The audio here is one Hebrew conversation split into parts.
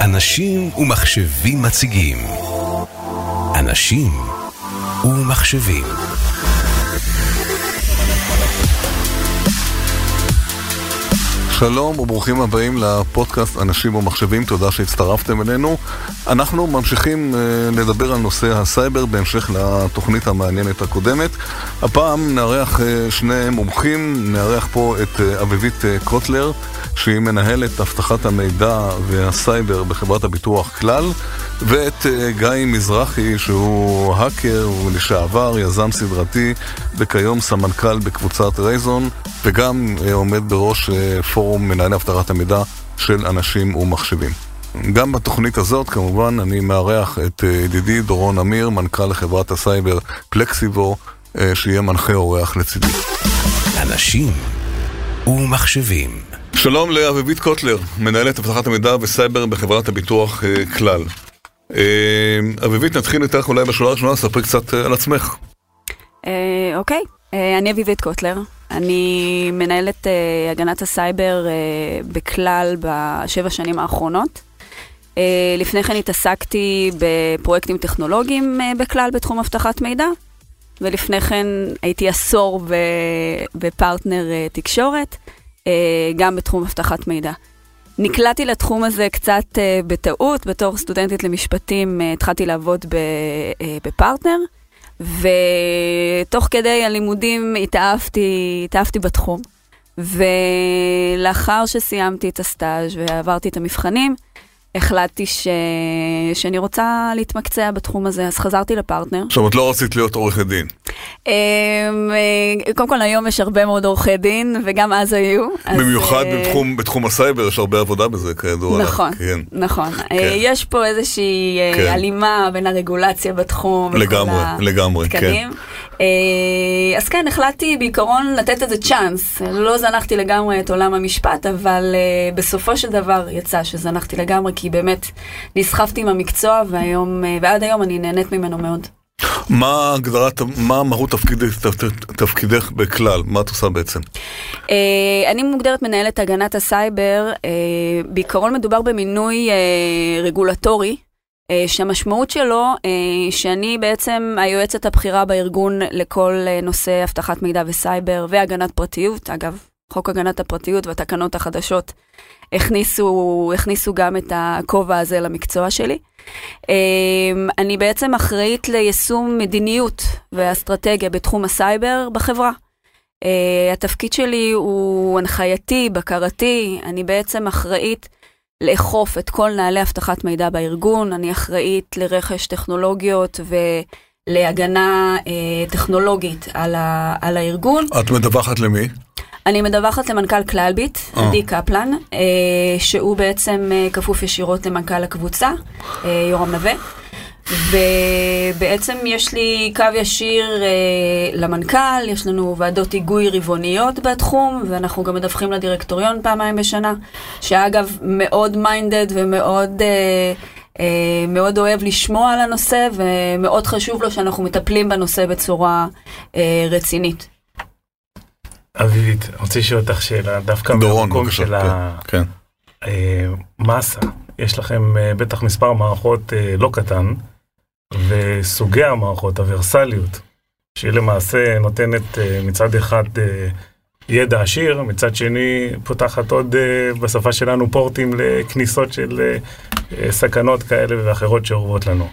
אנשים ומחשבים מציגים. אנשים ומחשבים. שלום וברוכים הבאים לפודקאסט אנשים ומחשבים, תודה שהצטרפתם אלינו. אנחנו ממשיכים uh, לדבר על נושא הסייבר בהמשך לתוכנית המעניינת הקודמת. הפעם נארח uh, שני מומחים, נארח פה את uh, אביבית קוטלר, שהיא מנהלת אבטחת המידע והסייבר בחברת הביטוח כלל, ואת uh, גיא מזרחי, שהוא האקר, הוא לשעבר יזם סדרתי, וכיום סמנכ"ל בקבוצת רייזון, וגם uh, עומד בראש uh, פורום מנהלי אבטחת המידע של אנשים ומחשבים. גם בתוכנית הזאת, כמובן, אני מארח את ידידי דורון אמיר, מנכ"ל חברת הסייבר פלקסיבו, שיהיה מנחה אורח לצידי. אנשים ומחשבים. שלום לאביבית קוטלר, מנהלת אבטחת המידע וסייבר בחברת הביטוח כלל. אביבית, נתחיל איתך אולי בשאלה הראשונה, ספרי קצת על עצמך. אוקיי, אני אביבית קוטלר, אני מנהלת הגנת הסייבר בכלל בשבע שנים האחרונות. לפני כן התעסקתי בפרויקטים טכנולוגיים בכלל בתחום אבטחת מידע, ולפני כן הייתי עשור בפרטנר תקשורת, גם בתחום אבטחת מידע. נקלעתי לתחום הזה קצת uh, בטעות, בתור סטודנטית למשפטים uh, התחלתי לעבוד ב, uh, בפרטנר. ותוך כדי הלימודים התאהבתי, התאהבתי בתחום. ולאחר שסיימתי את הסטאז' ועברתי את המבחנים, החלטתי ש... שאני רוצה להתמקצע בתחום הזה, אז חזרתי לפרטנר. עכשיו, את לא רצית להיות עורכת דין. אמ, אה, קודם כל, היום יש הרבה מאוד עורכי דין, וגם אז היו. במיוחד אז, בתחום, בתחום הסייבר, יש הרבה עבודה בזה, כידוע. נכון, כן. נכון. כן. יש פה איזושהי כן. הלימה בין הרגולציה בתחום. לגמרי, לגמרי, כן. אז כן, החלטתי בעיקרון לתת איזה צ'אנס. לא זנחתי לגמרי את עולם המשפט, אבל בסופו של דבר יצא שזנחתי לגמרי, כי באמת נסחפתי עם המקצוע, והיום, ועד היום אני נהנית ממנו מאוד. מה הגדרת, מה מהות תפקידך, תפקידך בכלל? מה את עושה בעצם? אני מוגדרת מנהלת הגנת הסייבר. בעיקרון מדובר במינוי רגולטורי, שהמשמעות שלו, שאני בעצם היועצת הבכירה בארגון לכל נושא אבטחת מידע וסייבר והגנת פרטיות. אגב, חוק הגנת הפרטיות והתקנות החדשות הכניסו, הכניסו גם את הכובע הזה למקצוע שלי. אני בעצם אחראית ליישום מדיניות ואסטרטגיה בתחום הסייבר בחברה. התפקיד שלי הוא הנחייתי, בקרתי, אני בעצם אחראית לאכוף את כל נהלי אבטחת מידע בארגון, אני אחראית לרכש טכנולוגיות ולהגנה טכנולוגית על, ה, על הארגון. את מדווחת למי? אני מדווחת למנכ"ל כללביט, עדי קפלן, שהוא בעצם כפוף ישירות למנכ"ל הקבוצה, יורם נווה. ובעצם יש לי קו ישיר אה, למנכ"ל, יש לנו ועדות היגוי רבעוניות בתחום, ואנחנו גם מדווחים לדירקטוריון פעמיים בשנה, שאגב מאוד מיינדד ומאוד אה, אה, מאוד אוהב לשמוע על הנושא, ומאוד חשוב לו שאנחנו מטפלים בנושא בצורה אה, רצינית. אביבית, אני רוצה לשאול אותך שאלה, דווקא במקום של כן, המסה. יש לכם בטח מספר מערכות לא קטן, וסוגי המערכות, הוורסליות, שהיא למעשה נותנת מצד אחד ידע עשיר, מצד שני פותחת עוד בשפה שלנו פורטים לכניסות של סכנות כאלה ואחרות שאורבות לנו.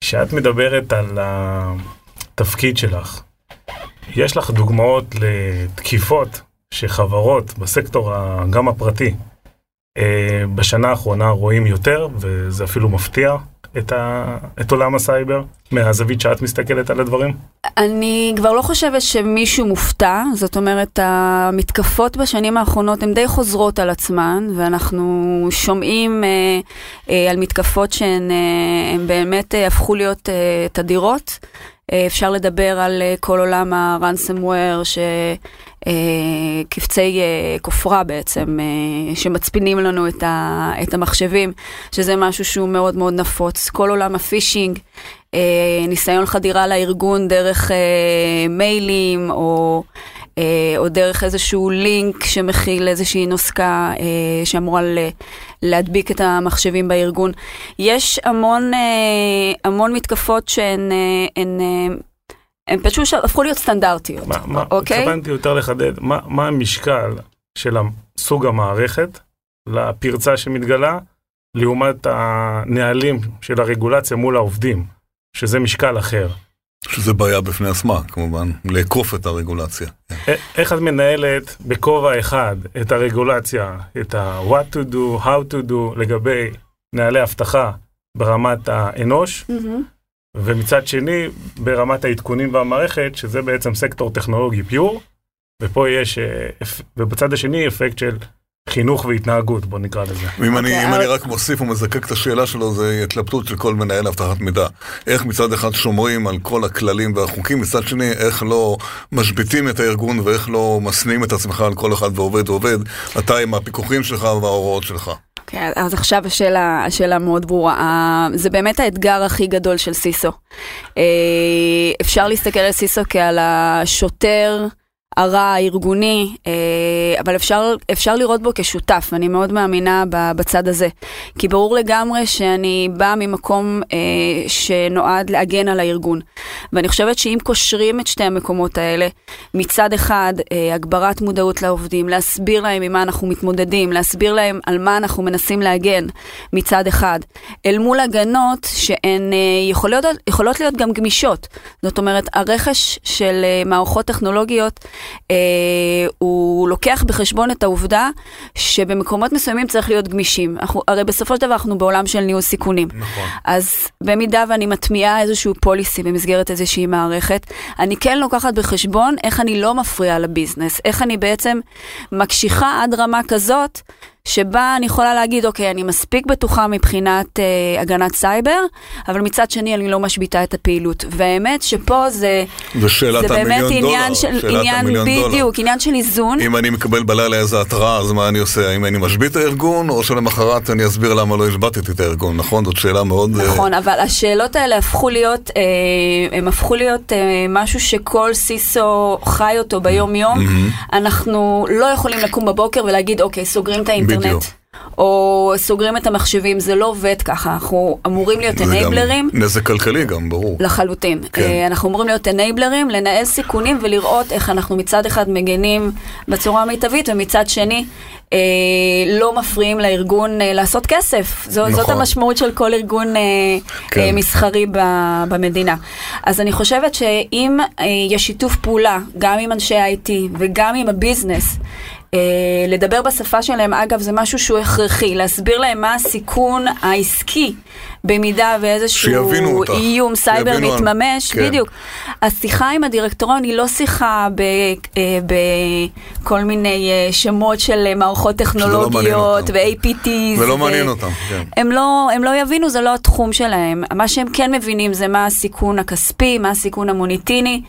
כשאת מדברת על התפקיד שלך, יש לך דוגמאות לתקיפות שחברות בסקטור גם הפרטי בשנה האחרונה רואים יותר, וזה אפילו מפתיע את, ה... את עולם הסייבר, מהזווית שאת מסתכלת על הדברים? אני כבר לא חושבת שמישהו מופתע, זאת אומרת, המתקפות בשנים האחרונות הן די חוזרות על עצמן, ואנחנו שומעים אה, אה, על מתקפות שהן אה, באמת אה, הפכו להיות אה, תדירות. אה, אפשר לדבר על אה, כל עולם ה-ransomware, ש... קבצי כופרה בעצם, שמצפינים לנו את, ה, את המחשבים, שזה משהו שהוא מאוד מאוד נפוץ. כל עולם הפישינג, ניסיון חדירה לארגון דרך מיילים, או אה, או דרך איזשהו לינק שמכיל איזושהי נוסקה אה, שאמורה להדביק את המחשבים בארגון. יש המון, אה, המון מתקפות שהן אה, הן, אה, הן פשוט הפכו להיות סטנדרטיות, מה, מה, אוקיי? התכוונתי יותר לחדד, מה, מה המשקל של סוג המערכת לפרצה שמתגלה, לעומת הנהלים של הרגולציה מול העובדים, שזה משקל אחר. שזה בעיה בפני עצמה, כמובן, לעקוף את הרגולציה. איך את מנהלת בכובע אחד את הרגולציה, את ה-what to do, how to do, לגבי נהלי אבטחה ברמת האנוש, מהמם. ומצד שני, ברמת העדכונים והמערכת, שזה בעצם סקטור טכנולוגי פיור, ופה יש, אה, ובצד השני אפקט של חינוך והתנהגות, בוא נקרא לזה. ואם אני, אוקיי, אם אני רק מוסיף ומזקק את השאלה שלו, זה התלבטות של כל מנהל אבטחת מידע. איך מצד אחד שומרים על כל הכללים והחוקים, מצד שני, איך לא משביתים את הארגון ואיך לא משניאים את עצמך על כל אחד ועובד ועובד, אתה עם הפיקוחים שלך וההוראות שלך. אוקיי, אז עכשיו השאלה, השאלה מאוד ברורה. ה- זה באמת האתגר הכי גדול של סיסו. אה, אפשר להסתכל על סיסו כעל השוטר הרע הארגוני, אה, אבל אפשר, אפשר לראות בו כשותף, אני מאוד מאמינה בצד הזה. כי ברור לגמרי שאני באה ממקום אה, שנועד להגן על הארגון. ואני חושבת שאם קושרים את שתי המקומות האלה, מצד אחד אה, הגברת מודעות לעובדים, להסביר להם עם מה אנחנו מתמודדים, להסביר להם על מה אנחנו מנסים להגן מצד אחד, אל מול הגנות שהן יכולות, יכולות להיות גם גמישות. זאת אומרת, הרכש של מערכות טכנולוגיות אה, הוא לוקח בחשבון את העובדה שבמקומות מסוימים צריך להיות גמישים. אנחנו, הרי בסופו של דבר אנחנו בעולם של ניהול סיכונים. נכון. אז במידה ואני מטמיעה איזשהו פוליסי במסגרת איזושהי מערכת, אני כן לוקחת בחשבון איך אני לא מפריעה לביזנס, איך אני בעצם מקשיחה עד רמה כזאת, שבה אני יכולה להגיד, אוקיי, אני מספיק בטוחה מבחינת אה, הגנת סייבר, אבל מצד שני אני לא משביתה את הפעילות. והאמת שפה זה, זה שאלת זה באמת המיליון עניין דולר. של, שאלת עניין, המיליון דולר. בדיוק, עניין של איזון. אם אני מקבל בלילה איזה התראה, אז מה אני עושה? האם אני משבית את הארגון, או שלמחרת אני אסביר למה לא השבתתי את הארגון, נכון? זאת שאלה מאוד... אה, נכון, אבל השאלות האלה הפכו להיות, אה, הם הפכו להיות אה, משהו שכל סיסו חי אותו ביום יום. אנחנו לא יכולים לקום בבוקר ולהגיד, אוקיי, סוגרים את האינטרנט. בדיוק. או סוגרים את המחשבים, זה לא עובד ככה, אנחנו אמורים להיות אנייבלרים. נזק כלכלי גם, ברור. לחלוטין. כן. אה, אנחנו אמורים להיות אנייבלרים, לנהל סיכונים ולראות איך אנחנו מצד אחד מגנים בצורה המיטבית, ומצד שני אה, לא מפריעים לארגון אה, לעשות כסף. זו, זאת נכון. המשמעות של כל ארגון אה, כן. אה, מסחרי ב, במדינה. אז אני חושבת שאם אה, יש שיתוף פעולה, גם עם אנשי IT וגם עם הביזנס, לדבר בשפה שלהם, אגב, זה משהו שהוא הכרחי, להסביר להם מה הסיכון העסקי במידה ואיזשהו איום סייבר מתממש, כן. בדיוק. השיחה עם הדירקטוריון היא לא שיחה ב- אה, בכל מיני אה, שמות של אה, מערכות מעניין טכנולוגיות אותם. ו-APTs. ולא ו- מעניין אותם, כן. הם לא, הם לא יבינו, זה לא התחום שלהם. מה שהם כן מבינים זה מה הסיכון הכספי, מה הסיכון המוניטיני, אה,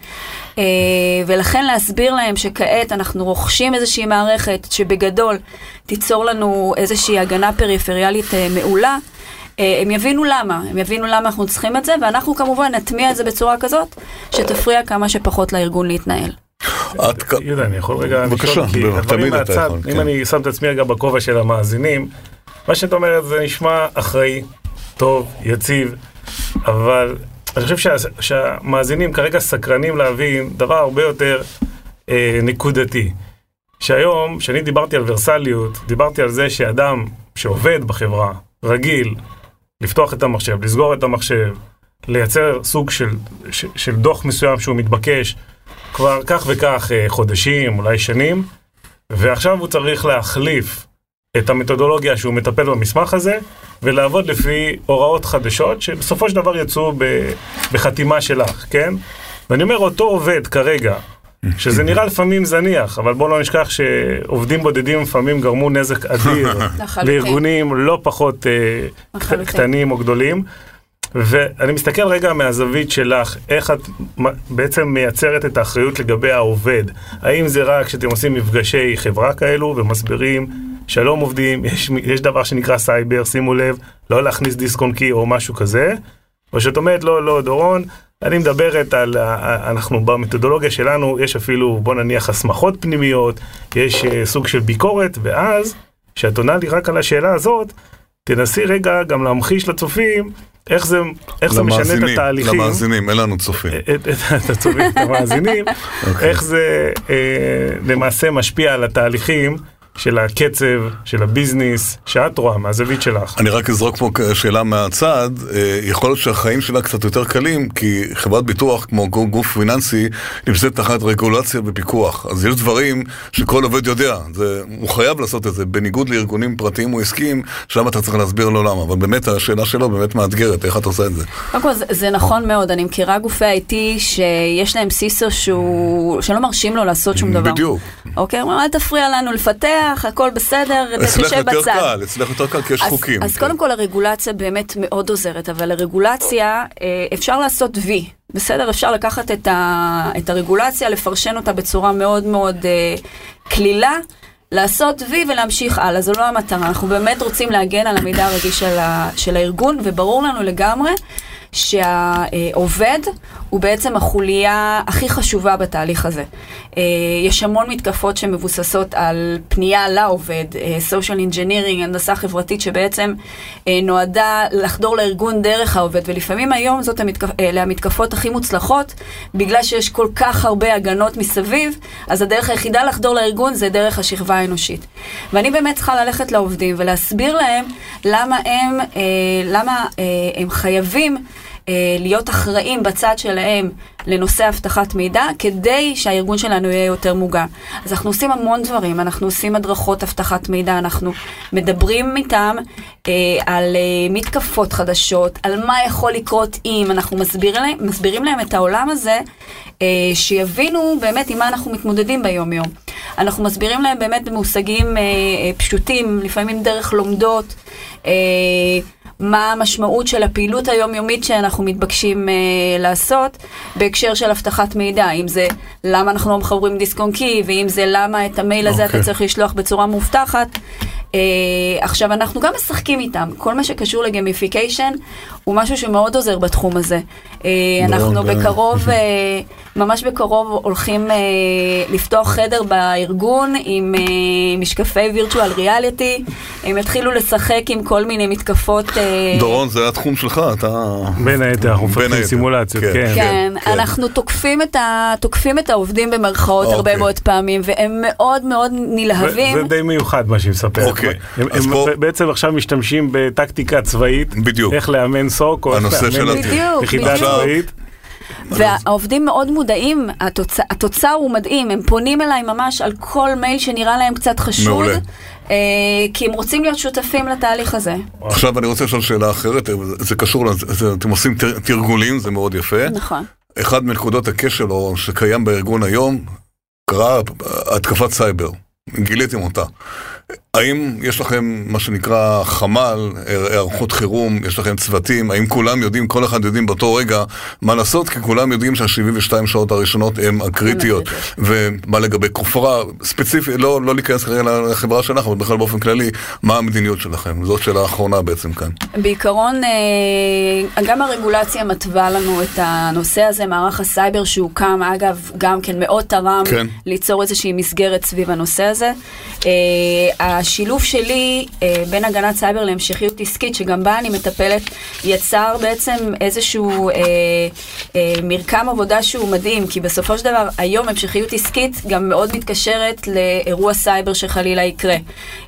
ולכן להסביר להם שכעת אנחנו רוכשים איזושהי מערכת שבגדול תיצור לנו איזושהי הגנה פריפריאלית אה, מעולה. אה, הם יבינו למה, הם יבינו למה אנחנו צריכים את זה, ואנחנו כמובן נטמיע את זה בצורה כזאת, שתפריע כמה שפחות לארגון להתנהל. עד כ... יהודה, אני יכול רגע בבקשה, לשאול, כי בבקשה, הדברים מהצד, אם כן. אני שם את עצמי רגע בכובע של המאזינים, מה שאת אומרת זה נשמע אחראי, טוב, יציב, אבל אני חושב שה, שהמאזינים כרגע סקרנים להבין דבר הרבה יותר אה, נקודתי. שהיום, כשאני דיברתי על ורסליות, דיברתי על זה שאדם שעובד בחברה, רגיל, לפתוח את המחשב, לסגור את המחשב, לייצר סוג של, של, של דוח מסוים שהוא מתבקש כבר כך וכך אה, חודשים, אולי שנים, ועכשיו הוא צריך להחליף את המתודולוגיה שהוא מטפל במסמך הזה, ולעבוד לפי הוראות חדשות, שבסופו של דבר יצאו ב, בחתימה שלך, כן? ואני אומר, אותו עובד כרגע, שזה נראה לפעמים זניח, אבל בואו לא נשכח שעובדים בודדים לפעמים גרמו נזק אדיר. לארגונים לא פחות לחלוטין. קטנים או גדולים. ואני מסתכל רגע מהזווית שלך, איך את בעצם מייצרת את האחריות לגבי העובד. האם זה רק שאתם עושים מפגשי חברה כאלו ומסבירים, שלום עובדים, יש, יש דבר שנקרא סייבר, שימו לב, לא להכניס דיסק און קי או משהו כזה, או שאת אומרת, לא, לא, דורון, אני מדברת על, אנחנו במתודולוגיה שלנו, יש אפילו, בוא נניח, הסמכות פנימיות, יש אה, סוג של ביקורת, ואז, כשאת עונה לי רק על השאלה הזאת, תנסי רגע גם להמחיש לצופים איך זה, איך זה משנה את התהליכים. למאזינים, אין לנו צופים. את, את, את הצופים, את המאזינים, אוקיי. איך זה אה, למעשה משפיע על התהליכים של הקצב, של הביזנס, שאת רואה מהזווית שלך. אני רק אזרוק פה שאלה מהצד, אה, יכול להיות שהחיים שלה קצת יותר קלים, כי חברת ביטוח, כמו גוף- פיננסי, נמצאת תחת רגולציה ופיקוח. אז יש דברים שכל עובד יודע, זה, הוא חייב לעשות את זה, בניגוד לארגונים פרטיים או עסקיים, שם אתה צריך להסביר לו למה. אבל באמת, השאלה שלו באמת מאתגרת, איך את עושה את זה? קודם כל, זה, זה נכון מאוד, אני מכירה גופי IT שיש להם סיסו שהוא, שלא מרשים לו לעשות שום דבר. בדיוק. אוקיי, אל תפריע לנו לפתח, הכל בסדר, אצלך תשב יותר בצד. קל, אצלך יותר קל כי יש אז, חוקים. אז כן. קודם כל הרגולציה באמת מאוד עוזרת, אבל הרגולציה, אה, אפשר לעשות וי, בסדר? אפשר לקחת את, ה, את הרגולציה, לפרשן אותה בצורה מאוד מאוד אה, קלילה. לעשות וי ולהמשיך הלאה, זו לא המטרה. אנחנו באמת רוצים להגן על המידע הרגיש של, ה, של הארגון, וברור לנו לגמרי שהעובד הוא בעצם החוליה הכי חשובה בתהליך הזה. אה, יש המון מתקפות שמבוססות על פנייה לעובד, אה, social engineering, הנדסה חברתית שבעצם אה, נועדה לחדור לארגון דרך העובד, ולפעמים היום זאת המתקפ... אלה המתקפות הכי מוצלחות, בגלל שיש כל כך הרבה הגנות מסביב, אז הדרך היחידה לחדור לארגון זה דרך השכבה האנושית. ואני באמת צריכה ללכת לעובדים ולהסביר להם למה הם, למה הם חייבים להיות אחראים בצד שלהם לנושא אבטחת מידע, כדי שהארגון שלנו יהיה יותר מוגן. אז אנחנו עושים המון דברים, אנחנו עושים הדרכות אבטחת מידע, אנחנו מדברים איתם אה, על אה, מתקפות חדשות, על מה יכול לקרות אם, אנחנו מסביר להם, מסבירים להם את העולם הזה, אה, שיבינו באמת עם מה אנחנו מתמודדים ביום-יום. אנחנו מסבירים להם באמת במושגים אה, אה, פשוטים, לפעמים דרך לומדות. אה, מה המשמעות של הפעילות היומיומית שאנחנו מתבקשים אה, לעשות בהקשר של אבטחת מידע, אם זה למה אנחנו לא מחברים דיסק און קי, ואם זה למה את המייל הזה אוקיי. אתה צריך לשלוח בצורה מאובטחת. אה, עכשיו, אנחנו גם משחקים איתם, כל מה שקשור לגמיפיקיישן הוא משהו שמאוד עוזר בתחום הזה. אה, אנחנו באמת. בקרוב, אה, ממש בקרוב הולכים אה, לפתוח חדר בארגון עם אה, משקפי וירטואל ריאליטי, הם יתחילו לשחק עם כל מיני מתקפות. אה, דורון, זה התחום שלך, אתה... בין היתר, אנחנו מפתחים סימולציות, כן. כן. כן, כן. אנחנו תוקפים את, ה, תוקפים את העובדים במרכאות הרבה אוקיי. מאוד פעמים, והם מאוד מאוד נלהבים. זה די מיוחד מה שהיא מספרת. אוקיי, הם, אז הם פה- בעצם עכשיו משתמשים בטקטיקה צבאית, בדיוק. איך לאמן סוק, או הנושא של לאמן הטיל. בדיוק, יחידה בדיוק. צבאית. והעובדים מאוד מודעים, התוצ... התוצר הוא מדהים, הם פונים אליי ממש על כל מייל שנראה להם קצת חשוד, מעולה. אה, כי הם רוצים להיות שותפים לתהליך הזה. עכשיו אני רוצה לשאול שאלה אחרת, זה קשור, זה- אתם עושים תר- תרגולים, זה מאוד יפה. נכון. אחד מנקודות הכשל שקיים בארגון היום, קרה התקפת סייבר, גיליתם אותה. האם יש לכם מה שנקרא חמ"ל, היערכות חירום, יש לכם צוותים, האם כולם יודעים, כל אחד יודעים באותו רגע מה לעשות? כי כולם יודעים שה-72 שעות הראשונות הן הקריטיות. ומה לגבי כופרה, ספציפי, לא, לא להיכנס כרגע לחברה שלך, אבל בכלל באופן כללי, מה המדיניות שלכם? זאת שאלה אחרונה בעצם כאן. בעיקרון, אה, גם הרגולציה מתווה לנו את הנושא הזה, מערך הסייבר שהוקם, אגב, גם כן מאוד תרם כן. ליצור איזושהי מסגרת סביב הנושא הזה. השילוב שלי אה, בין הגנת סייבר להמשכיות עסקית, שגם בה אני מטפלת, יצר בעצם איזשהו אה, אה, מרקם עבודה שהוא מדהים, כי בסופו של דבר, היום המשכיות עסקית גם מאוד מתקשרת לאירוע סייבר שחלילה יקרה.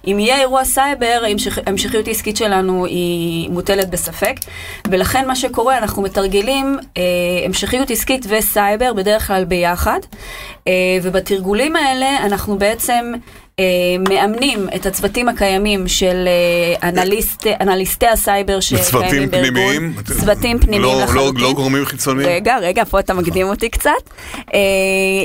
אם יהיה אירוע סייבר, ההמשכיות העסקית שלנו היא מוטלת בספק, ולכן מה שקורה, אנחנו מתרגלים אה, המשכיות עסקית וסייבר בדרך כלל ביחד, אה, ובתרגולים האלה אנחנו בעצם... אה, מאמנים את הצוותים הקיימים של אה, אנליסט, אנליסטי הסייבר צוותים שקיימים בארגון. פנימיים? צוותים פנימיים לא- לא- לחלוטין. לא גורמים חיצוניים? רגע, רגע, פה אתה מקדים אותי קצת. אה,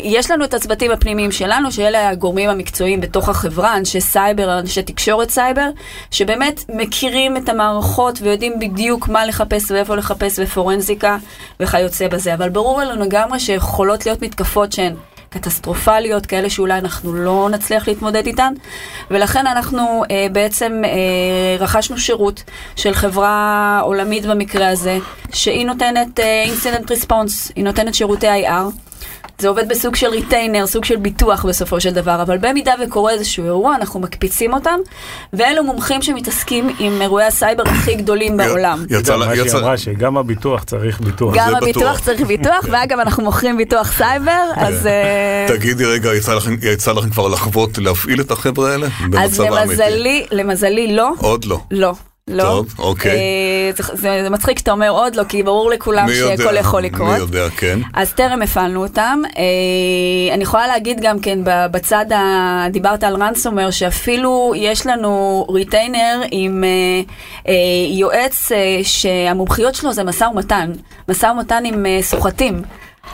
יש לנו את הצוותים הפנימיים שלנו, שאלה הגורמים המקצועיים בתוך החברה, אנשי סייבר, אנשי תקשורת סייבר, שבאמת מכירים את המערכות ויודעים בדיוק מה לחפש ואיפה לחפש ופורנזיקה וכיוצא בזה. אבל ברור לנו לגמרי שיכולות להיות מתקפות שהן קטסטרופליות, כאלה שאולי אנחנו לא נצליח להתמודד איתן, ולכן אנחנו אה, בעצם אה, רכשנו שירות של חברה עולמית במקרה הזה, שהיא נותנת אה, Incident Response, היא נותנת שירותי IR. זה עובד בסוג של retainer, סוג של ביטוח בסופו של דבר, אבל במידה וקורה איזשהו אירוע, אנחנו מקפיצים אותם, ואלו מומחים שמתעסקים עם אירועי הסייבר הכי גדולים בעולם. יצא לה, מה שהיא יצא... אמרה, שגם הביטוח צריך ביטוח. גם הביטוח. צריך ביטוח, ואגב, אנחנו מוכרים ביטוח סייבר, אז... אה, תגידי רגע, יצא לכם, כבר לחוות להפעיל את החבר'ה האלה? אז? למזלי, למזלי לא. עוד לא. לא. לא. טוב, אוקיי. אה, זה, זה, זה מצחיק שאתה אומר עוד לא, כי ברור לכולם יודע, שהכל יכול לקרות. מי יודע, כן. אז טרם הפעלנו אותם. אה, אני יכולה להגיד גם כן בצד, ה... דיברת על ransomware, שאפילו יש לנו retainer עם אה, יועץ שהמומחיות שלו זה משא ומתן. משא ומתן עם סוחטים.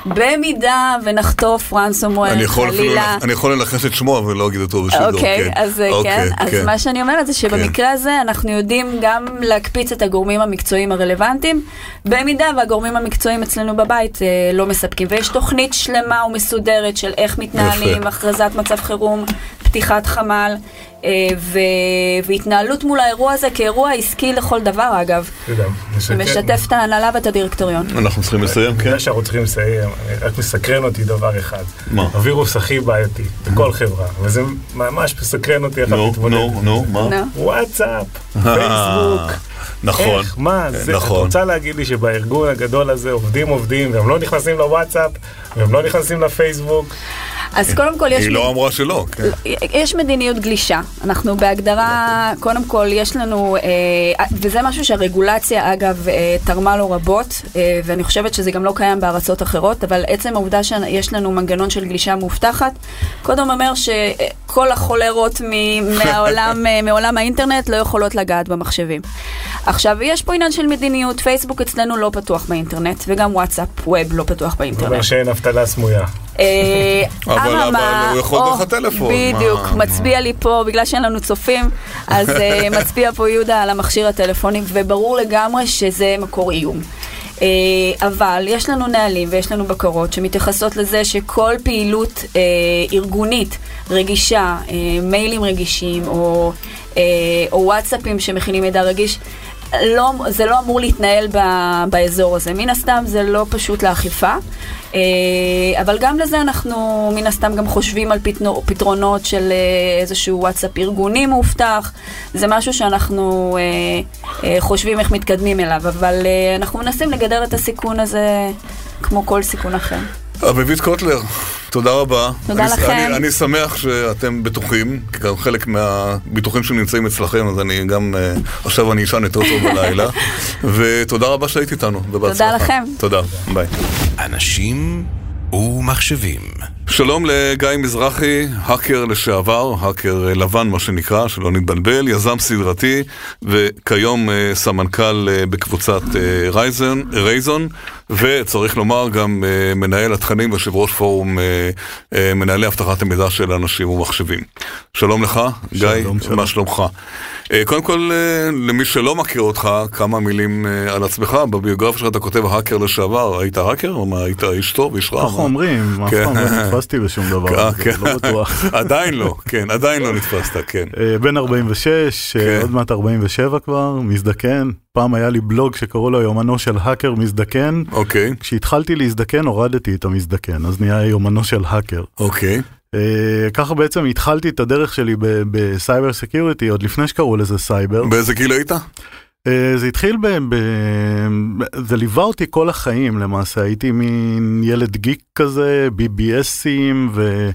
במידה ונחטוף רנסומר, אני יכול אפילו, חלילה. אני יכול לנחש את שמו, אבל לא אגיד אותו בשידור, אוקיי, כן. אז אה, אוקיי, כן, אז כן. מה שאני אומרת זה שבמקרה הזה אנחנו יודעים גם להקפיץ את הגורמים המקצועיים הרלוונטיים, במידה והגורמים המקצועיים אצלנו בבית אה, לא מספקים. ויש תוכנית שלמה ומסודרת של איך מתנהלים. הכרזת מצב חירום, פתיחת חמ"ל. אה, ו... והתנהלות מול האירוע הזה כאירוע עסקי לכל דבר אגב, שכן. שמשתף את ההנהלה ואת הדירקטוריון. אנחנו צריכים לסיים, כן? לפני שאנחנו צריכים לסיים, רק מסקרן אותי דבר אחד. מה? הווירוס הכי בעייתי בכל חברה, וזה ממש מסקרן אותי איך את נו. נו, נו, מה? וואטסאפ, פייסבוק. נכון. איך, מה, זה, את נכון. רוצה להגיד לי שבארגון הגדול הזה עובדים עובדים והם לא נכנסים לוואטסאפ והם לא נכנסים לפייסבוק אז קודם כל יש... היא לא אמרה שלא, כן. יש מדיניות גלישה. אנחנו בהגדרה, קודם כל יש לנו, אה, וזה משהו שהרגולציה אגב אה, תרמה לו רבות, אה, ואני חושבת שזה גם לא קיים בארצות אחרות, אבל עצם העובדה שיש לנו מנגנון של גלישה מאובטחת, קודם אומר שכל החולרות מהעולם, מעולם האינטרנט לא יכולות לגעת במחשבים. עכשיו, יש פה עניין של מדיניות, פייסבוק אצלנו לא פתוח באינטרנט, וגם וואטסאפ ווב לא פתוח זה באינטרנט. אומר שאין אבטלה סמויה. אה, אבל- הוא יכול דרך הטלפון, בדיוק, מצביע לי פה, בגלל שאין לנו צופים, אז אה, מצביע פה יהודה על המכשיר הטלפוני, וברור לגמרי שזה מקור איום. אה, אבל יש לנו נהלים ויש לנו בקרות שמתייחסות לזה שכל פעילות אה, ארגונית רגישה, אה, מיילים רגישים או, אה, או וואטסאפים שמכינים מידע רגיש, לא, זה לא אמור להתנהל ב, באזור הזה. מן הסתם זה לא פשוט לאכיפה, אה, אבל גם לזה אנחנו מן הסתם גם חושבים על פתרונות של אה, איזשהו וואטסאפ ארגוני מאובטח. זה משהו שאנחנו אה, חושבים איך מתקדמים אליו, אבל אנחנו מנסים לגדר את הסיכון הזה כמו כל סיכון אחר. אביבית קוטלר, תודה רבה. תודה אני, לכם. אני, אני שמח שאתם בטוחים, כי גם חלק מהביטוחים שנמצאים אצלכם, אז אני גם, אה, עכשיו אני אשן יותר טוב בלילה. ותודה רבה שהיית איתנו, ובהצלחה. לכם. תודה, ביי. אנשים ומחשבים. שלום לגיא מזרחי, האקר לשעבר, האקר אה, לבן מה שנקרא, שלא נתבלבל, יזם סדרתי וכיום אה, סמנכ"ל אה, בקבוצת רייזון, רייזון וצריך לומר גם אה, מנהל התכנים ויושב ראש פורום אה, אה, מנהלי אבטחת המידע של אנשים ומחשבים. שלום לך, גיא, שלום. מה שלומך? אה, קודם כל, אה, למי שלא מכיר אותך, כמה מילים אה, על עצמך. בביוגרפיה שלך אתה כותב האקר לשעבר, היית האקר או מה, היית איש טוב, איש רע? ככה? אומרים, אף כן. פעם לא נתפסתי בשום דבר, אה, כן. לא בטוח. עדיין לא, כן, עדיין לא נתפסת, כן. אה, בן 46, אה, כן. עוד מעט 47 כבר, מזדקן. פעם היה לי בלוג שקראו לו יומנו של האקר מזדקן. אוקיי, כשהתחלתי להזדקן הורדתי את המזדקן, אז נהיה יומנו של האקר. אוקיי. אה, ככה בעצם התחלתי את הדרך שלי ב cyber security, עוד לפני שקראו לזה סייבר. באיזה גיל היית? אה, זה התחיל ב... ב... זה ליווה אותי כל החיים למעשה, הייתי מין ילד גיק כזה, BBSים, ו...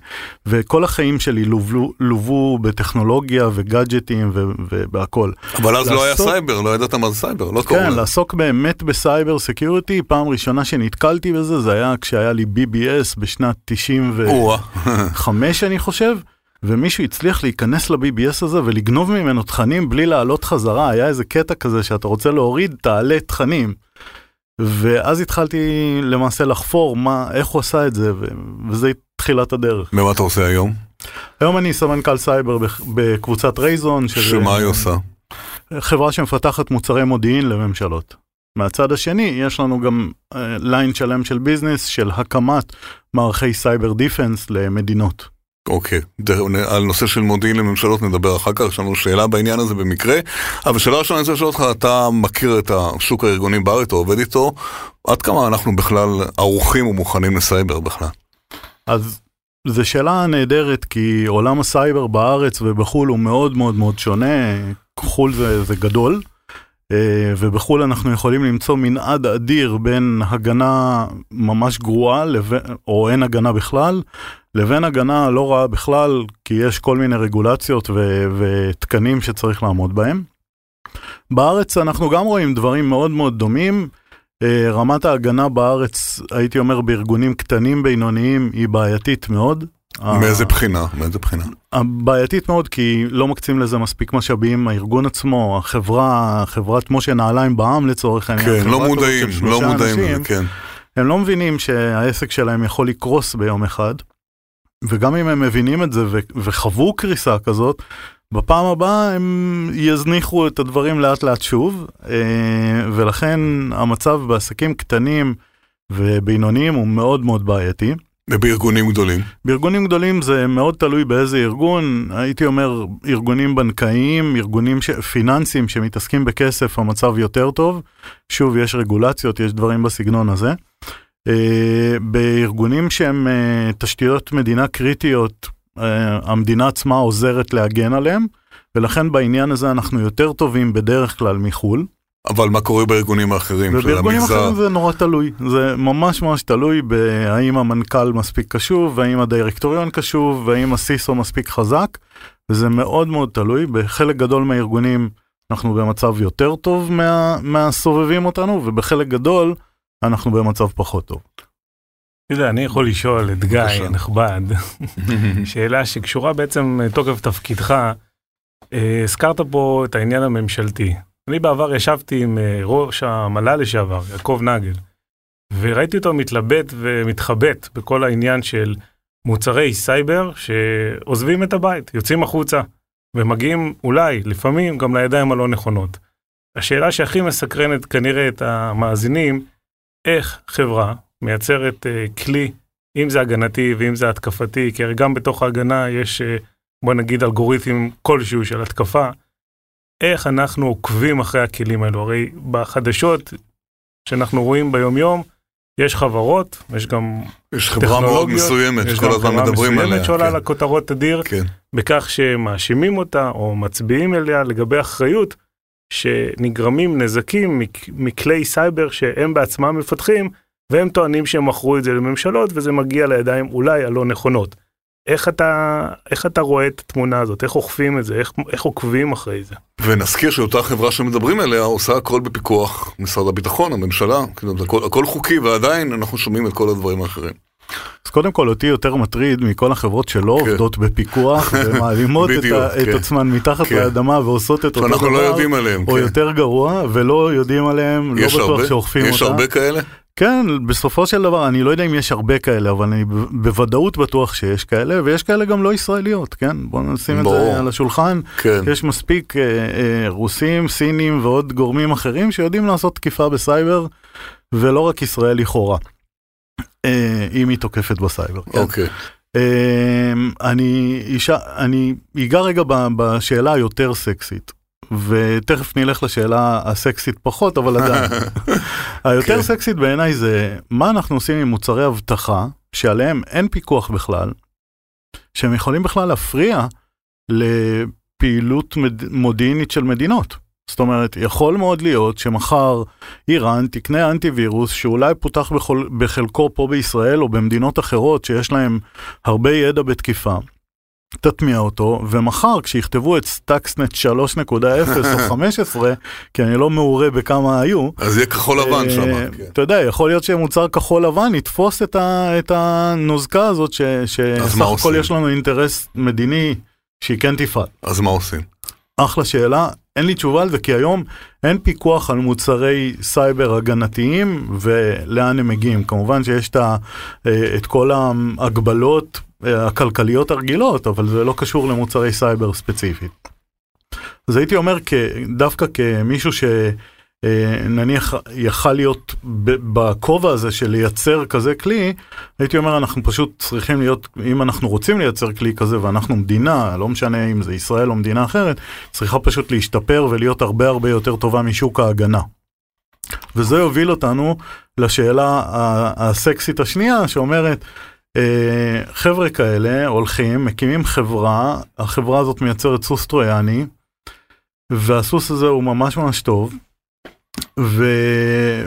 וכל החיים שלי לוו, לוו בטכנולוגיה וגאדג'טים ו... ובהכל. אבל אז לא היה לעסוק- סייבר, לא ידעת מה זה סייבר, לא קוראים כן, לזה. לעסוק באמת ב cyber security, פעם ראשונה שנתקלתי בזה, זה היה כשהיה לי BBS בשנת 95 או-אה. אני חושב. ומישהו הצליח להיכנס ל-BBS הזה ולגנוב ממנו תכנים בלי לעלות חזרה, היה איזה קטע כזה שאתה רוצה להוריד, תעלה תכנים. ואז התחלתי למעשה לחפור מה, איך הוא עשה את זה, ו- וזה תחילת הדרך. ומה אתה עושה היום? היום אני סמנכ"ל סייבר בקבוצת רייזון, שזה שמה היא עושה? חברה שמפתחת מוצרי מודיעין לממשלות. מהצד השני, יש לנו גם line uh, שלם של ביזנס של הקמת מערכי cyber defense למדינות. אוקיי, על נושא של מודיעין לממשלות נדבר אחר כך, יש לנו שאלה בעניין הזה במקרה. אבל שאלה ראשונה אני רוצה לשאול אותך, אתה מכיר את השוק הארגוני בארץ, עובד איתו, עד כמה אנחנו בכלל ערוכים ומוכנים לסייבר בכלל? אז זו שאלה נהדרת, כי עולם הסייבר בארץ ובחו"ל הוא מאוד מאוד מאוד שונה, חו"ל זה, זה גדול. אה, ובחו"ל אנחנו יכולים למצוא מנעד אדיר בין הגנה ממש גרועה, לבין, או אין הגנה בכלל, לבין הגנה לא רעה בכלל, כי יש כל מיני רגולציות ו- ותקנים שצריך לעמוד בהם. בארץ אנחנו גם רואים דברים מאוד מאוד דומים. אה, רמת ההגנה בארץ, הייתי אומר בארגונים קטנים בינוניים, היא בעייתית מאוד. מאיזה בחינה? מאיזה בחינה? בעייתית מאוד כי לא מקצים לזה מספיק משאבים, הארגון עצמו, החברה, חברת משה נעליים בעם לצורך העניין. כן, לא מודעים, לא מודעים לזה, כן. הם לא מבינים שהעסק שלהם יכול לקרוס ביום אחד, וגם אם הם מבינים את זה וחוו קריסה כזאת, בפעם הבאה הם יזניחו את הדברים לאט לאט שוב, אה, ולכן המצב בעסקים קטנים ובינוניים הוא מאוד מאוד בעייתי. ובארגונים גדולים? בארגונים גדולים זה מאוד תלוי באיזה ארגון, הייתי אומר ארגונים בנקאיים, ארגונים ש... פיננסיים שמתעסקים בכסף, המצב יותר טוב. שוב, יש רגולציות, יש דברים בסגנון הזה. Uh, בארגונים שהם uh, תשתיות מדינה קריטיות, uh, המדינה עצמה עוזרת להגן עליהם, ולכן בעניין הזה אנחנו יותר טובים בדרך כלל מחו"ל. אבל מה קורה בארגונים האחרים של המגזר? ובארגונים אחרים זה נורא תלוי, זה ממש ממש תלוי בהאם המנכ"ל מספיק קשוב, והאם הדירקטוריון קשוב, והאם הסיסו מספיק חזק, וזה מאוד מאוד תלוי, בחלק גדול מהארגונים אנחנו במצב יותר טוב מה, מהסובבים אותנו, ובחלק גדול אנחנו במצב פחות טוב. אתה יודע, אני יכול לשאול את גיא הנכבד, שאלה שקשורה בעצם לתוקף תפקידך, אה, הזכרת פה את העניין הממשלתי. אני בעבר ישבתי עם אה, ראש המל"ל לשעבר, יעקב נגל, וראיתי אותו מתלבט ומתחבט בכל העניין של מוצרי סייבר שעוזבים את הבית, יוצאים החוצה, ומגיעים אולי, לפעמים, גם לידיים הלא נכונות. השאלה שהכי מסקרנת כנראה את המאזינים, איך חברה מייצרת uh, כלי, אם זה הגנתי ואם זה התקפתי, כי הרי גם בתוך ההגנה יש, uh, בוא נגיד, אלגוריתם כלשהו של התקפה, איך אנחנו עוקבים אחרי הכלים האלו. הרי בחדשות שאנחנו רואים ביומיום, יש חברות, יש גם יש חברה מאוד מסוימת שכל הזמן מדברים עליה. יש גם שעולה כן. לכותרות אדיר, כן. בכך שמאשימים אותה או מצביעים אליה לגבי אחריות, שנגרמים נזקים מכלי סייבר שהם בעצמם מפתחים, והם טוענים שהם מכרו את זה לממשלות וזה מגיע לידיים אולי הלא נכונות. איך אתה, איך אתה רואה את התמונה הזאת? איך אוכפים את זה? איך, איך עוקבים אחרי זה? ונזכיר שאותה חברה שמדברים עליה עושה הכל בפיקוח משרד הביטחון, הממשלה, כאילו, הכל, הכל חוקי ועדיין אנחנו שומעים את כל הדברים האחרים. אז קודם כל אותי יותר מטריד מכל החברות שלא כן. עובדות בפיקוח ומעלימות את, כן. את עצמן מתחת כן. לאדמה ועושות את אותו דבר, לא יודעים עליהם, או כן. יותר גרוע ולא יודעים עליהם, לא בטוח שאוכפים אותה. יש הרבה כאלה? כן, בסופו של דבר, אני לא יודע אם יש הרבה כאלה, אבל אני בוודאות בטוח שיש כאלה, ויש כאלה גם לא ישראליות, כן? בואו נשים את זה על השולחן. כן. יש מספיק אה, אה, רוסים, סינים ועוד גורמים אחרים שיודעים לעשות תקיפה בסייבר, ולא רק ישראל לכאורה, אם היא תוקפת בסייבר. כן? אוקיי. אה, אני, אישה, אני אגע רגע בשאלה היותר סקסית. ותכף נלך לשאלה הסקסית פחות, אבל עדיין. היותר כן. סקסית בעיניי זה מה אנחנו עושים עם מוצרי אבטחה שעליהם אין פיקוח בכלל, שהם יכולים בכלל להפריע לפעילות מודיעינית של מדינות. זאת אומרת, יכול מאוד להיות שמחר איראן תקנה אנטיווירוס שאולי פותח בחו"ל, בחלקו פה בישראל או במדינות אחרות שיש להם הרבה ידע בתקיפה. תטמיע אותו, ומחר כשיכתבו את סטאקסנט 3.0 או 15, כי אני לא מעורה בכמה היו. אז יהיה כחול לבן שם. אה, כן. אתה יודע, יכול להיות שמוצר כחול לבן יתפוס את, ה, את הנוזקה הזאת, שסך הכל יש לנו אינטרס מדיני שהיא כן תפעל. אז מה עושים? אחלה שאלה, אין לי תשובה על זה, כי היום אין פיקוח על מוצרי סייבר הגנתיים ולאן הם מגיעים. כמובן שיש את, ה, אה, את כל ההגבלות הכלכליות הרגילות, אבל זה לא קשור למוצרי סייבר ספציפית. אז הייתי אומר דווקא כמישהו אה, נניח יכל להיות בכובע הזה של לייצר כזה כלי, הייתי אומר אנחנו פשוט צריכים להיות, אם אנחנו רוצים לייצר כלי כזה ואנחנו מדינה, לא משנה אם זה ישראל או מדינה אחרת, צריכה פשוט להשתפר ולהיות הרבה הרבה יותר טובה משוק ההגנה. וזה יוביל אותנו לשאלה הסקסית השנייה שאומרת, אה, חבר'ה כאלה הולכים, מקימים חברה, החברה הזאת מייצרת סוס טרויאני, והסוס הזה הוא ממש ממש טוב, ו...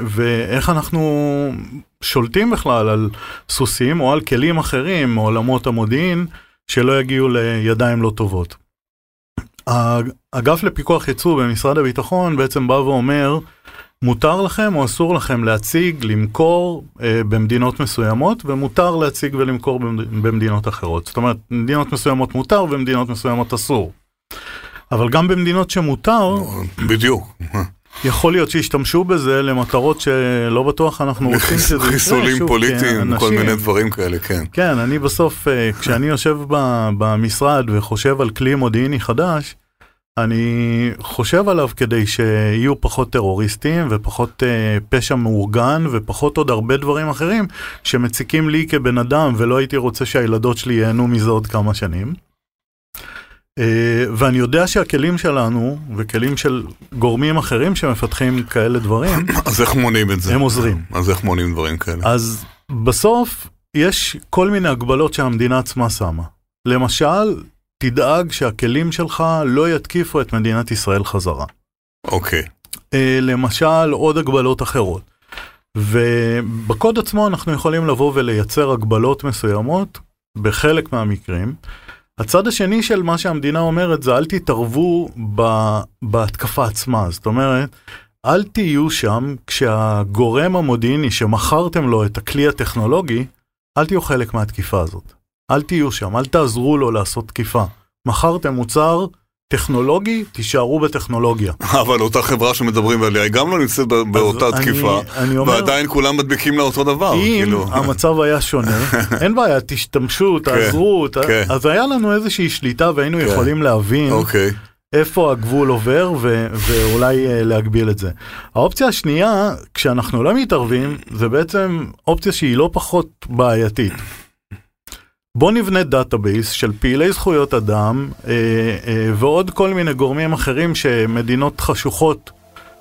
ואיך אנחנו שולטים בכלל על סוסים או על כלים אחרים מעולמות המודיעין שלא יגיעו לידיים לא טובות. האגף לפיקוח ייצוא במשרד הביטחון בעצם בא ואומר, מותר לכם או אסור לכם להציג, למכור אה, במדינות מסוימות, ומותר להציג ולמכור במדינות אחרות. זאת אומרת, במדינות מסוימות מותר ובמדינות מסוימות אסור. אבל גם במדינות שמותר... בדיוק. יכול להיות שישתמשו בזה למטרות שלא בטוח אנחנו רוצים שזה יקרה. חיסולים פוליטיים, כל מיני דברים כאלה, כן. כן, אני בסוף, אה, כשאני יושב במשרד וחושב על כלי מודיעיני חדש, אני חושב עליו כדי שיהיו פחות טרוריסטים ופחות uh, פשע מאורגן ופחות עוד הרבה דברים אחרים שמציקים לי כבן אדם ולא הייתי רוצה שהילדות שלי ייהנו מזה עוד כמה שנים. Uh, ואני יודע שהכלים שלנו וכלים של גורמים אחרים שמפתחים כאלה דברים, אז איך מונעים את זה? הם עוזרים. אז איך מונעים דברים כאלה? אז בסוף יש כל מיני הגבלות שהמדינה עצמה שמה. למשל, תדאג שהכלים שלך לא יתקיפו את מדינת ישראל חזרה. אוקיי. Okay. אה, למשל, עוד הגבלות אחרות. ובקוד עצמו אנחנו יכולים לבוא ולייצר הגבלות מסוימות בחלק מהמקרים. הצד השני של מה שהמדינה אומרת זה אל תתערבו ב, בהתקפה עצמה, זאת אומרת, אל תהיו שם כשהגורם המודיעיני שמכרתם לו את הכלי הטכנולוגי, אל תהיו חלק מהתקיפה הזאת. אל תהיו שם, אל תעזרו לו לעשות תקיפה. מכרתם מוצר טכנולוגי, תישארו בטכנולוגיה. אבל אותה חברה שמדברים עליה, היא גם לא נמצאת באותה תקיפה, אני אומר, ועדיין כולם מדביקים לה אותו דבר. אם כאילו. המצב היה שונה, אין בעיה, תשתמשו, כן, תעזרו, כן. אז היה לנו איזושהי שליטה והיינו כן. יכולים להבין. אוקיי. איפה הגבול עובר ו- ואולי uh, להגביל את זה. האופציה השנייה, כשאנחנו לא מתערבים, זה בעצם אופציה שהיא לא פחות בעייתית. בוא נבנה database של פעילי זכויות אדם אה, אה, ועוד כל מיני גורמים אחרים שמדינות חשוכות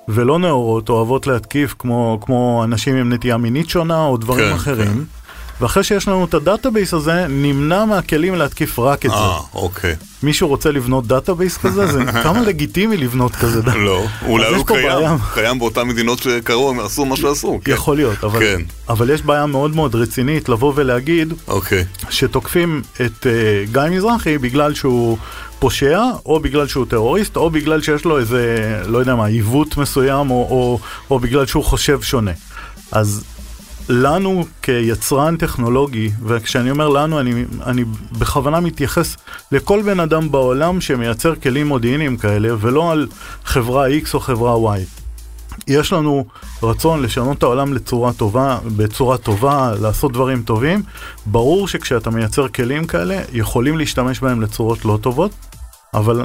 ולא נאורות אוהבות להתקיף כמו, כמו אנשים עם נטייה מינית שונה או דברים כן, אחרים. כן. ואחרי שיש לנו את ה database הזה, נמנע מהכלים להתקיף רק את זה. אה, אוקיי. מישהו רוצה לבנות database כזה? זה כמה לגיטימי לבנות כזה database. לא, אולי הוא קיים, קיים באותן מדינות שקרו, הם עשו מה שעשו. כן. יכול להיות, אבל, כן. אבל יש בעיה מאוד מאוד רצינית לבוא ולהגיד, אוקיי. שתוקפים את אה, גיא מזרחי בגלל שהוא... פושע, או בגלל שהוא טרוריסט, או בגלל שיש לו איזה, לא יודע מה, עיוות מסוים, או, או, או בגלל שהוא חושב שונה. אז לנו כיצרן טכנולוגי, וכשאני אומר לנו, אני, אני בכוונה מתייחס לכל בן אדם בעולם שמייצר כלים מודיעיניים כאלה, ולא על חברה X או חברה Y. יש לנו רצון לשנות את העולם לצורה טובה, בצורה טובה, לעשות דברים טובים. ברור שכשאתה מייצר כלים כאלה, יכולים להשתמש בהם לצורות לא טובות, אבל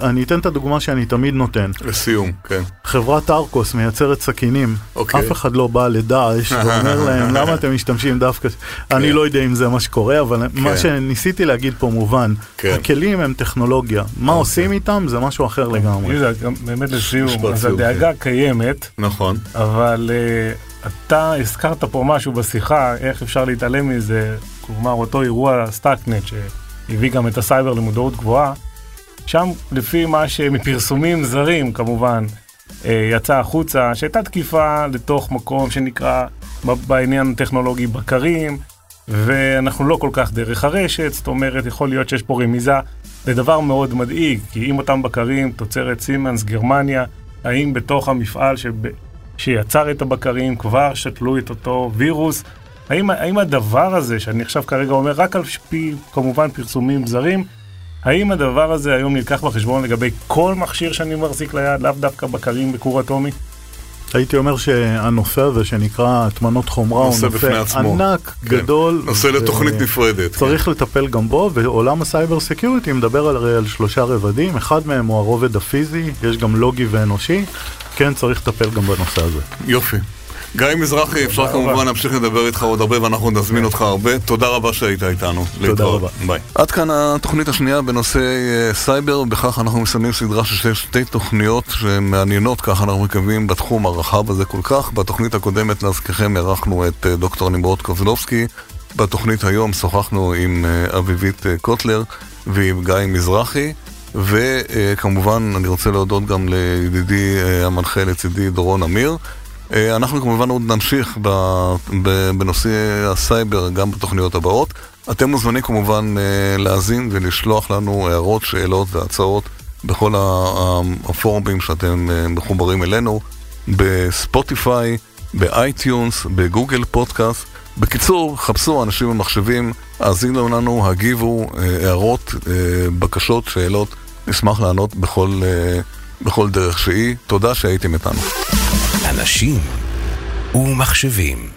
אני אתן את הדוגמה שאני תמיד נותן. לסיום, כן. חברת Arcos מייצרת סכינים, אוקיי. אף אחד לא בא לדאעש ואומר להם למה אתם משתמשים דווקא, כן. אני לא יודע אם זה מה שקורה, אבל כן. מה שניסיתי להגיד פה מובן, כן. הכלים הם טכנולוגיה, מה אוקיי. עושים איתם זה משהו אחר לגמרי. יהודה, באמת לסיום, אז הדאגה כן. קיימת, נכון, אבל אה, אתה הזכרת פה משהו בשיחה, איך אפשר להתעלם מזה, כלומר אותו אירוע Stuxnet שהביא גם את הסייבר למודעות גבוהה. שם, לפי מה שמפרסומים זרים, כמובן, אה, יצא החוצה, שהייתה תקיפה לתוך מקום שנקרא בעניין הטכנולוגי בקרים, ואנחנו לא כל כך דרך הרשת, זאת אומרת, יכול להיות שיש פה רמיזה לדבר מאוד מדאיג, כי אם אותם בקרים, תוצרת סימנס, גרמניה, האם בתוך המפעל שב... שיצר את הבקרים כבר שתלו את אותו וירוס, האם, האם הדבר הזה, שאני עכשיו כרגע אומר רק על פי כמובן פרסומים זרים, האם הדבר הזה היום נלקח בחשבון לגבי כל מכשיר שאני מחזיק ליד, לאו דווקא בקרים בכור אטומי? הייתי אומר שהנושא הזה שנקרא הטמנות חומרה הוא נושא ענק, כן. גדול. נושא לתוכנית נפרדת. צריך כן. לטפל גם בו, ועולם ה cyber security מדבר על, על שלושה רבדים, אחד מהם הוא הרובד הפיזי, יש גם לוגי ואנושי. וכן צריך לטפל גם בנושא הזה. יופי. גיא מזרחי, אפשר. כמובן להמשיך לדבר איתך עוד הרבה ואנחנו נזמין אותך הרבה. תודה רבה שהיית איתנו. להתראות. רבה. ביי. עד כאן התוכנית השנייה בנושא אה, סייבר, בכך אנחנו מסיימים סדרה של שתי תוכניות שמעניינות, ככה אנחנו מקווים, בתחום הרחב הזה כל כך. בתוכנית הקודמת, להזכירכם, אירחנו את אה, דוקטור נמרוד קוזלובסקי. בתוכנית היום שוחחנו עם אה, אביבית קוטלר ועם גיא מזרחי. וכמובן, אני רוצה להודות גם לידידי המנחה לצידי דורון אמיר. אה, אנחנו כמובן עוד נמשיך בנושא הסייבר גם בתוכניות הבאות. אתם מוזמנים כמובן אה, להאזין ולשלוח לנו הערות, שאלות והצעות בכל הפורומים שאתם אה, מחוברים אלינו, ב Spotify, ב iTunes, ב Google Podcast. בקיצור, חפשו אנשים ומחשבים, האזינו לנו, הגיבו, הערות, בקשות, שאלות, נשמח לענות בכל, בכל דרך שהיא. תודה שהייתם איתנו. אנשים ומחשבים.